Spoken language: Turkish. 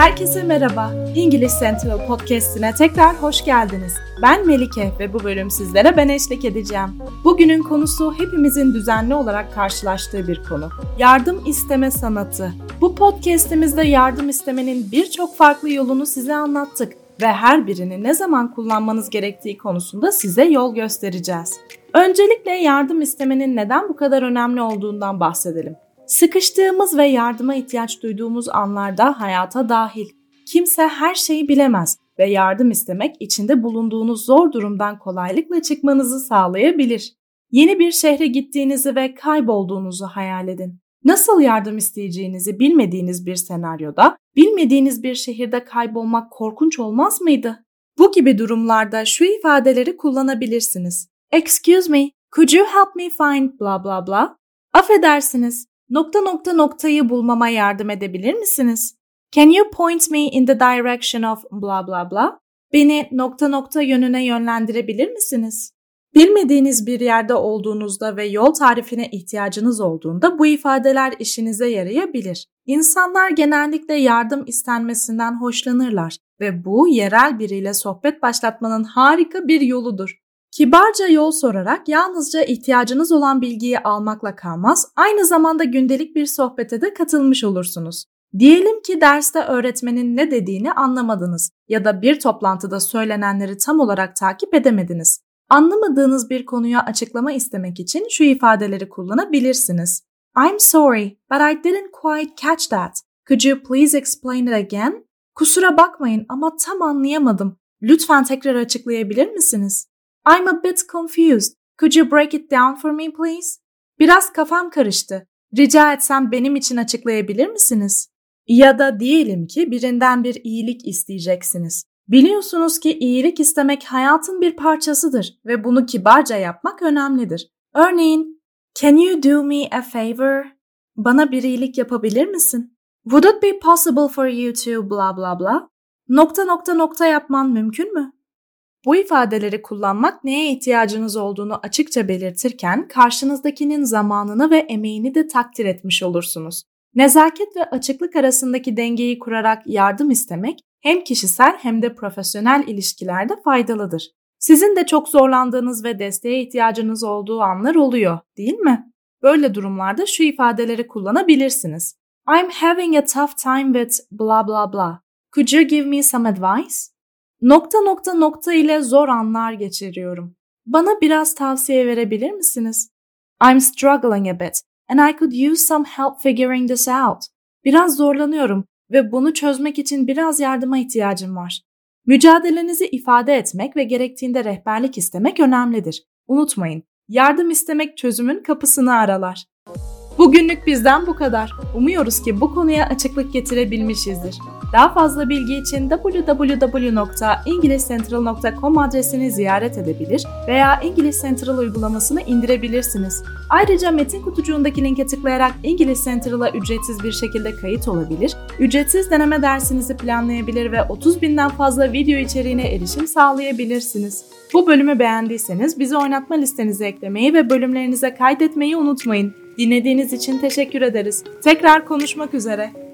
Herkese merhaba. İngiliz Central Podcast'ine tekrar hoş geldiniz. Ben Melike ve bu bölüm sizlere ben eşlik edeceğim. Bugünün konusu hepimizin düzenli olarak karşılaştığı bir konu. Yardım isteme sanatı. Bu podcast'imizde yardım istemenin birçok farklı yolunu size anlattık ve her birini ne zaman kullanmanız gerektiği konusunda size yol göstereceğiz. Öncelikle yardım istemenin neden bu kadar önemli olduğundan bahsedelim. Sıkıştığımız ve yardıma ihtiyaç duyduğumuz anlarda hayata dahil. Kimse her şeyi bilemez ve yardım istemek içinde bulunduğunuz zor durumdan kolaylıkla çıkmanızı sağlayabilir. Yeni bir şehre gittiğinizi ve kaybolduğunuzu hayal edin. Nasıl yardım isteyeceğinizi bilmediğiniz bir senaryoda, bilmediğiniz bir şehirde kaybolmak korkunç olmaz mıydı? Bu gibi durumlarda şu ifadeleri kullanabilirsiniz. Excuse me, could you help me find blah blah blah? Affedersiniz, nokta nokta noktayı bulmama yardım edebilir misiniz? Can you point me in the direction of blah blah blah? Beni nokta nokta yönüne yönlendirebilir misiniz? Bilmediğiniz bir yerde olduğunuzda ve yol tarifine ihtiyacınız olduğunda bu ifadeler işinize yarayabilir. İnsanlar genellikle yardım istenmesinden hoşlanırlar ve bu yerel biriyle sohbet başlatmanın harika bir yoludur. Kibarca yol sorarak yalnızca ihtiyacınız olan bilgiyi almakla kalmaz, aynı zamanda gündelik bir sohbete de katılmış olursunuz. Diyelim ki derste öğretmenin ne dediğini anlamadınız ya da bir toplantıda söylenenleri tam olarak takip edemediniz. Anlamadığınız bir konuya açıklama istemek için şu ifadeleri kullanabilirsiniz. I'm sorry, but I didn't quite catch that. Could you please explain it again? Kusura bakmayın ama tam anlayamadım. Lütfen tekrar açıklayabilir misiniz? I'm a bit confused. Could you break it down for me please? Biraz kafam karıştı. Rica etsem benim için açıklayabilir misiniz? Ya da diyelim ki birinden bir iyilik isteyeceksiniz. Biliyorsunuz ki iyilik istemek hayatın bir parçasıdır ve bunu kibarca yapmak önemlidir. Örneğin, Can you do me a favor? Bana bir iyilik yapabilir misin? Would it be possible for you to blah blah blah? Nokta nokta nokta yapman mümkün mü? Bu ifadeleri kullanmak neye ihtiyacınız olduğunu açıkça belirtirken karşınızdakinin zamanını ve emeğini de takdir etmiş olursunuz. Nezaket ve açıklık arasındaki dengeyi kurarak yardım istemek hem kişisel hem de profesyonel ilişkilerde faydalıdır. Sizin de çok zorlandığınız ve desteğe ihtiyacınız olduğu anlar oluyor, değil mi? Böyle durumlarda şu ifadeleri kullanabilirsiniz. I'm having a tough time with blah blah blah. Could you give me some advice? Nokta nokta nokta ile zor anlar geçiriyorum. Bana biraz tavsiye verebilir misiniz? I'm struggling a bit and I could use some help figuring this out. Biraz zorlanıyorum ve bunu çözmek için biraz yardıma ihtiyacım var. Mücadelenizi ifade etmek ve gerektiğinde rehberlik istemek önemlidir. Unutmayın, yardım istemek çözümün kapısını aralar. Bugünlük bizden bu kadar. Umuyoruz ki bu konuya açıklık getirebilmişizdir. Daha fazla bilgi için www.englishcentral.com adresini ziyaret edebilir veya İngiliz Central uygulamasını indirebilirsiniz. Ayrıca metin kutucuğundaki linke tıklayarak İngiliz Central'a ücretsiz bir şekilde kayıt olabilir, ücretsiz deneme dersinizi planlayabilir ve 30 binden fazla video içeriğine erişim sağlayabilirsiniz. Bu bölümü beğendiyseniz bizi oynatma listenize eklemeyi ve bölümlerinize kaydetmeyi unutmayın. Dinlediğiniz için teşekkür ederiz. Tekrar konuşmak üzere.